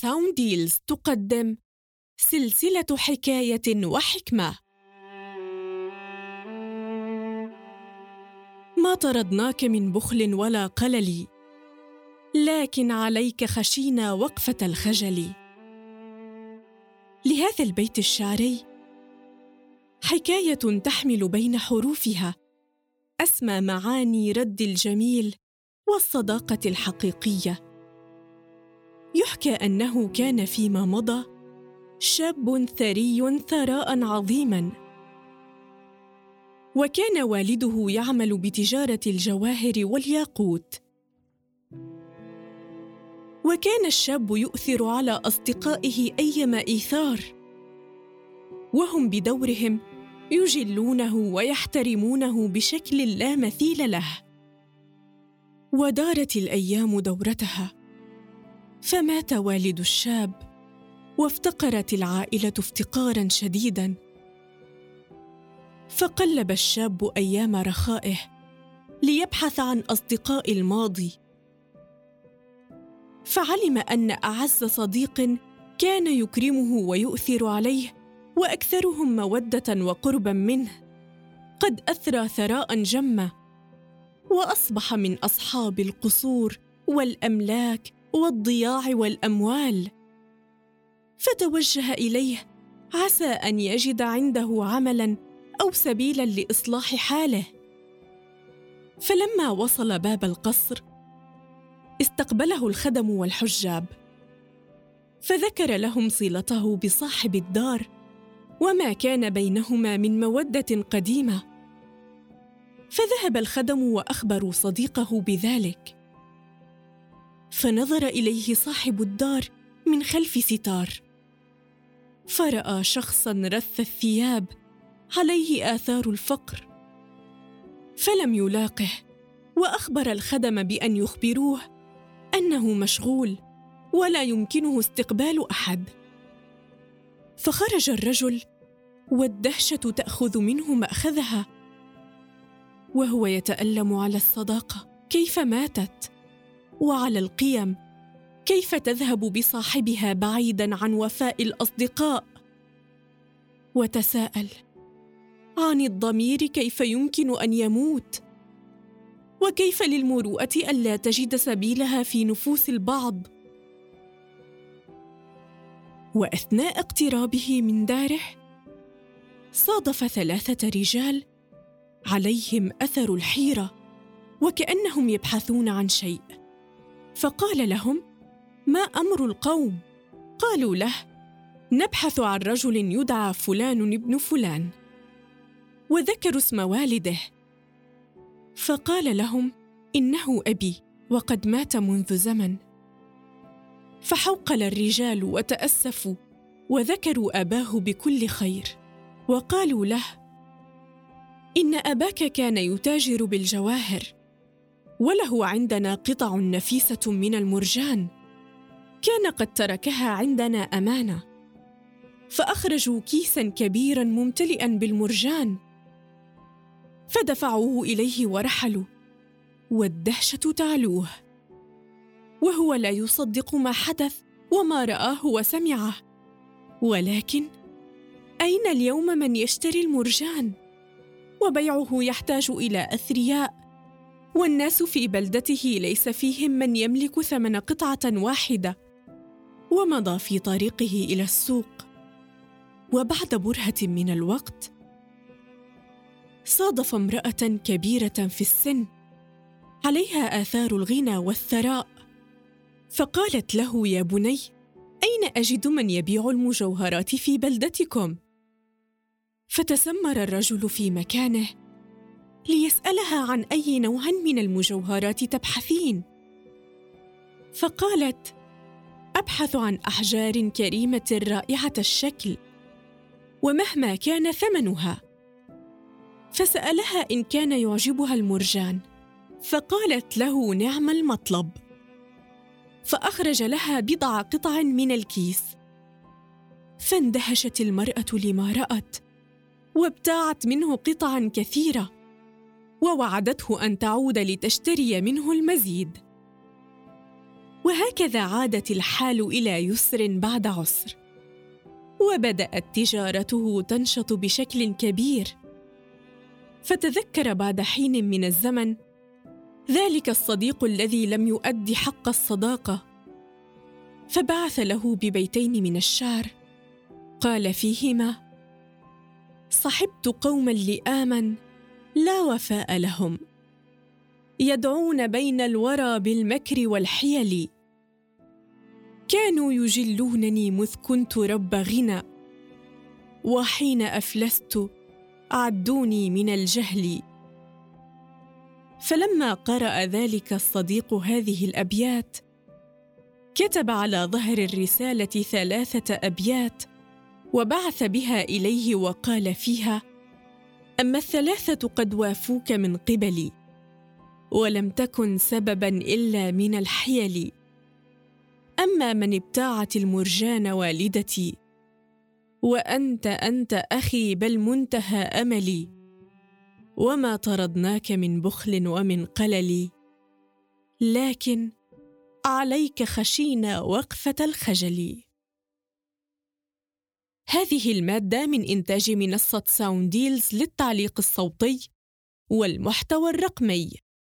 ساوند ديلز تقدم سلسلة حكاية وحكمة. ما طردناك من بخل ولا قلل لكن عليك خشينا وقفة الخجل. لهذا البيت الشعري حكاية تحمل بين حروفها أسمى معاني رد الجميل والصداقة الحقيقية. يحكى أنه كان فيما مضى شاب ثري ثراء عظيما. وكان والده يعمل بتجارة الجواهر والياقوت. وكان الشاب يؤثر على أصدقائه ايما إيثار. وهم بدورهم يجلونه ويحترمونه بشكل لا مثيل له. ودارت الأيام دورتها. فمات والد الشاب وافتقرت العائلة افتقارا شديدا. فقلب الشاب أيام رخائه ليبحث عن أصدقاء الماضي. فعلم أن أعز صديق كان يكرمه ويؤثر عليه وأكثرهم مودة وقربا منه. قد أثرى ثراء جمة وأصبح من أصحاب القصور والأملاك والضياع والأموال. فتوجه إليه عسى أن يجد عنده عملا أو سبيلا لإصلاح حاله. فلما وصل باب القصر استقبله الخدم والحجاب. فذكر لهم صلته بصاحب الدار وما كان بينهما من مودة قديمة. فذهب الخدم وأخبروا صديقه بذلك. فنظر إليه صاحب الدار من خلف ستار. فرأى شخصا رث الثياب عليه آثار الفقر. فلم يلاقه وأخبر الخدم بأن يخبروه أنه مشغول ولا يمكنه استقبال أحد. فخرج الرجل والدهشة تأخذ منه مأخذها وهو يتألم على الصداقة كيف ماتت؟ وعلى القيم. كيف تذهب بصاحبها بعيدا عن وفاء الأصدقاء؟ وتساءل عن الضمير كيف يمكن أن يموت؟ وكيف للمروءة ألا تجد سبيلها في نفوس البعض؟ وأثناء اقترابه من داره صادف ثلاثة رجال عليهم أثر الحيرة وكأنهم يبحثون عن شيء. فقال لهم ما أمر القوم؟ قالوا له نبحث عن رجل يدعى فلان ابن فلان. وذكروا اسم والده. فقال لهم إنه أبي وقد مات منذ زمن. فحوقل الرجال وتأسفوا وذكروا أباه بكل خير. وقالوا له إن أباك كان يتاجر بالجواهر وله عندنا قطع نفيسة من المرجان. كان قد تركها عندنا أمانة. فأخرجوا كيسا كبيرا ممتلئا بالمرجان. فدفعوه إليه ورحلوا. والدهشة تعلوه. وهو لا يصدق ما حدث وما رآه وسمعه. ولكن أين اليوم من يشتري المرجان؟ وبيعه يحتاج إلى أثرياء والناس في بلدته ليس فيهم من يملك ثمن قطعة واحدة ومضى في طريقه إلى السوق. وبعد برهة من الوقت صادف امرأة كبيرة في السن عليها آثار الغنى والثراء فقالت له يا بني أين أجد من يبيع المجوهرات في بلدتكم؟ فتسمر الرجل في مكانه ليسألها عن أي نوع من المجوهرات تبحثين. فقالت أبحث عن أحجار كريمة رائعة الشكل ومهما كان ثمنها. فسألها إن كان يعجبها المرجان فقالت له نعم المطلب. فأخرج لها بضع قطع من الكيس. فاندهشت المرأة لما رأت وابتاعت منه قطعا كثيرة. ووعدته أن تعود لتشتري منه المزيد. وهكذا عادت الحال إلى يسر بعد عسر. وبدأت تجارته تنشط بشكل كبير. فتذكر بعد حين من الزمن ذلك الصديق الذي لم يؤد حق الصداقة. فبعث له ببيتين من الشعر. قال فيهما صحبت قوما لئاما لا وفاء لهم. يدعون بين الورى بالمكر والحيل. كانوا يجلونني مذ كنت رب غنى. وحين أفلست عدوني من الجهل. فلما قرأ ذلك الصديق هذه الأبيات كتب على ظهر الرسالة ثلاثة أبيات وبعث بها إليه وقال فيها أما الثلاثة قد وافوك من قبلي ولم تكن سببا إلا من الحيل. أما من ابتاعت المرجان والدتي وأنت أنت أخي بل منتهى أملي. وما طردناك من بخل ومن قلل لكن عليك خشينا وقفة الخجل. هذه المادة من إنتاج منصة ساونديلز للتعليق الصوتي والمحتوى الرقمي.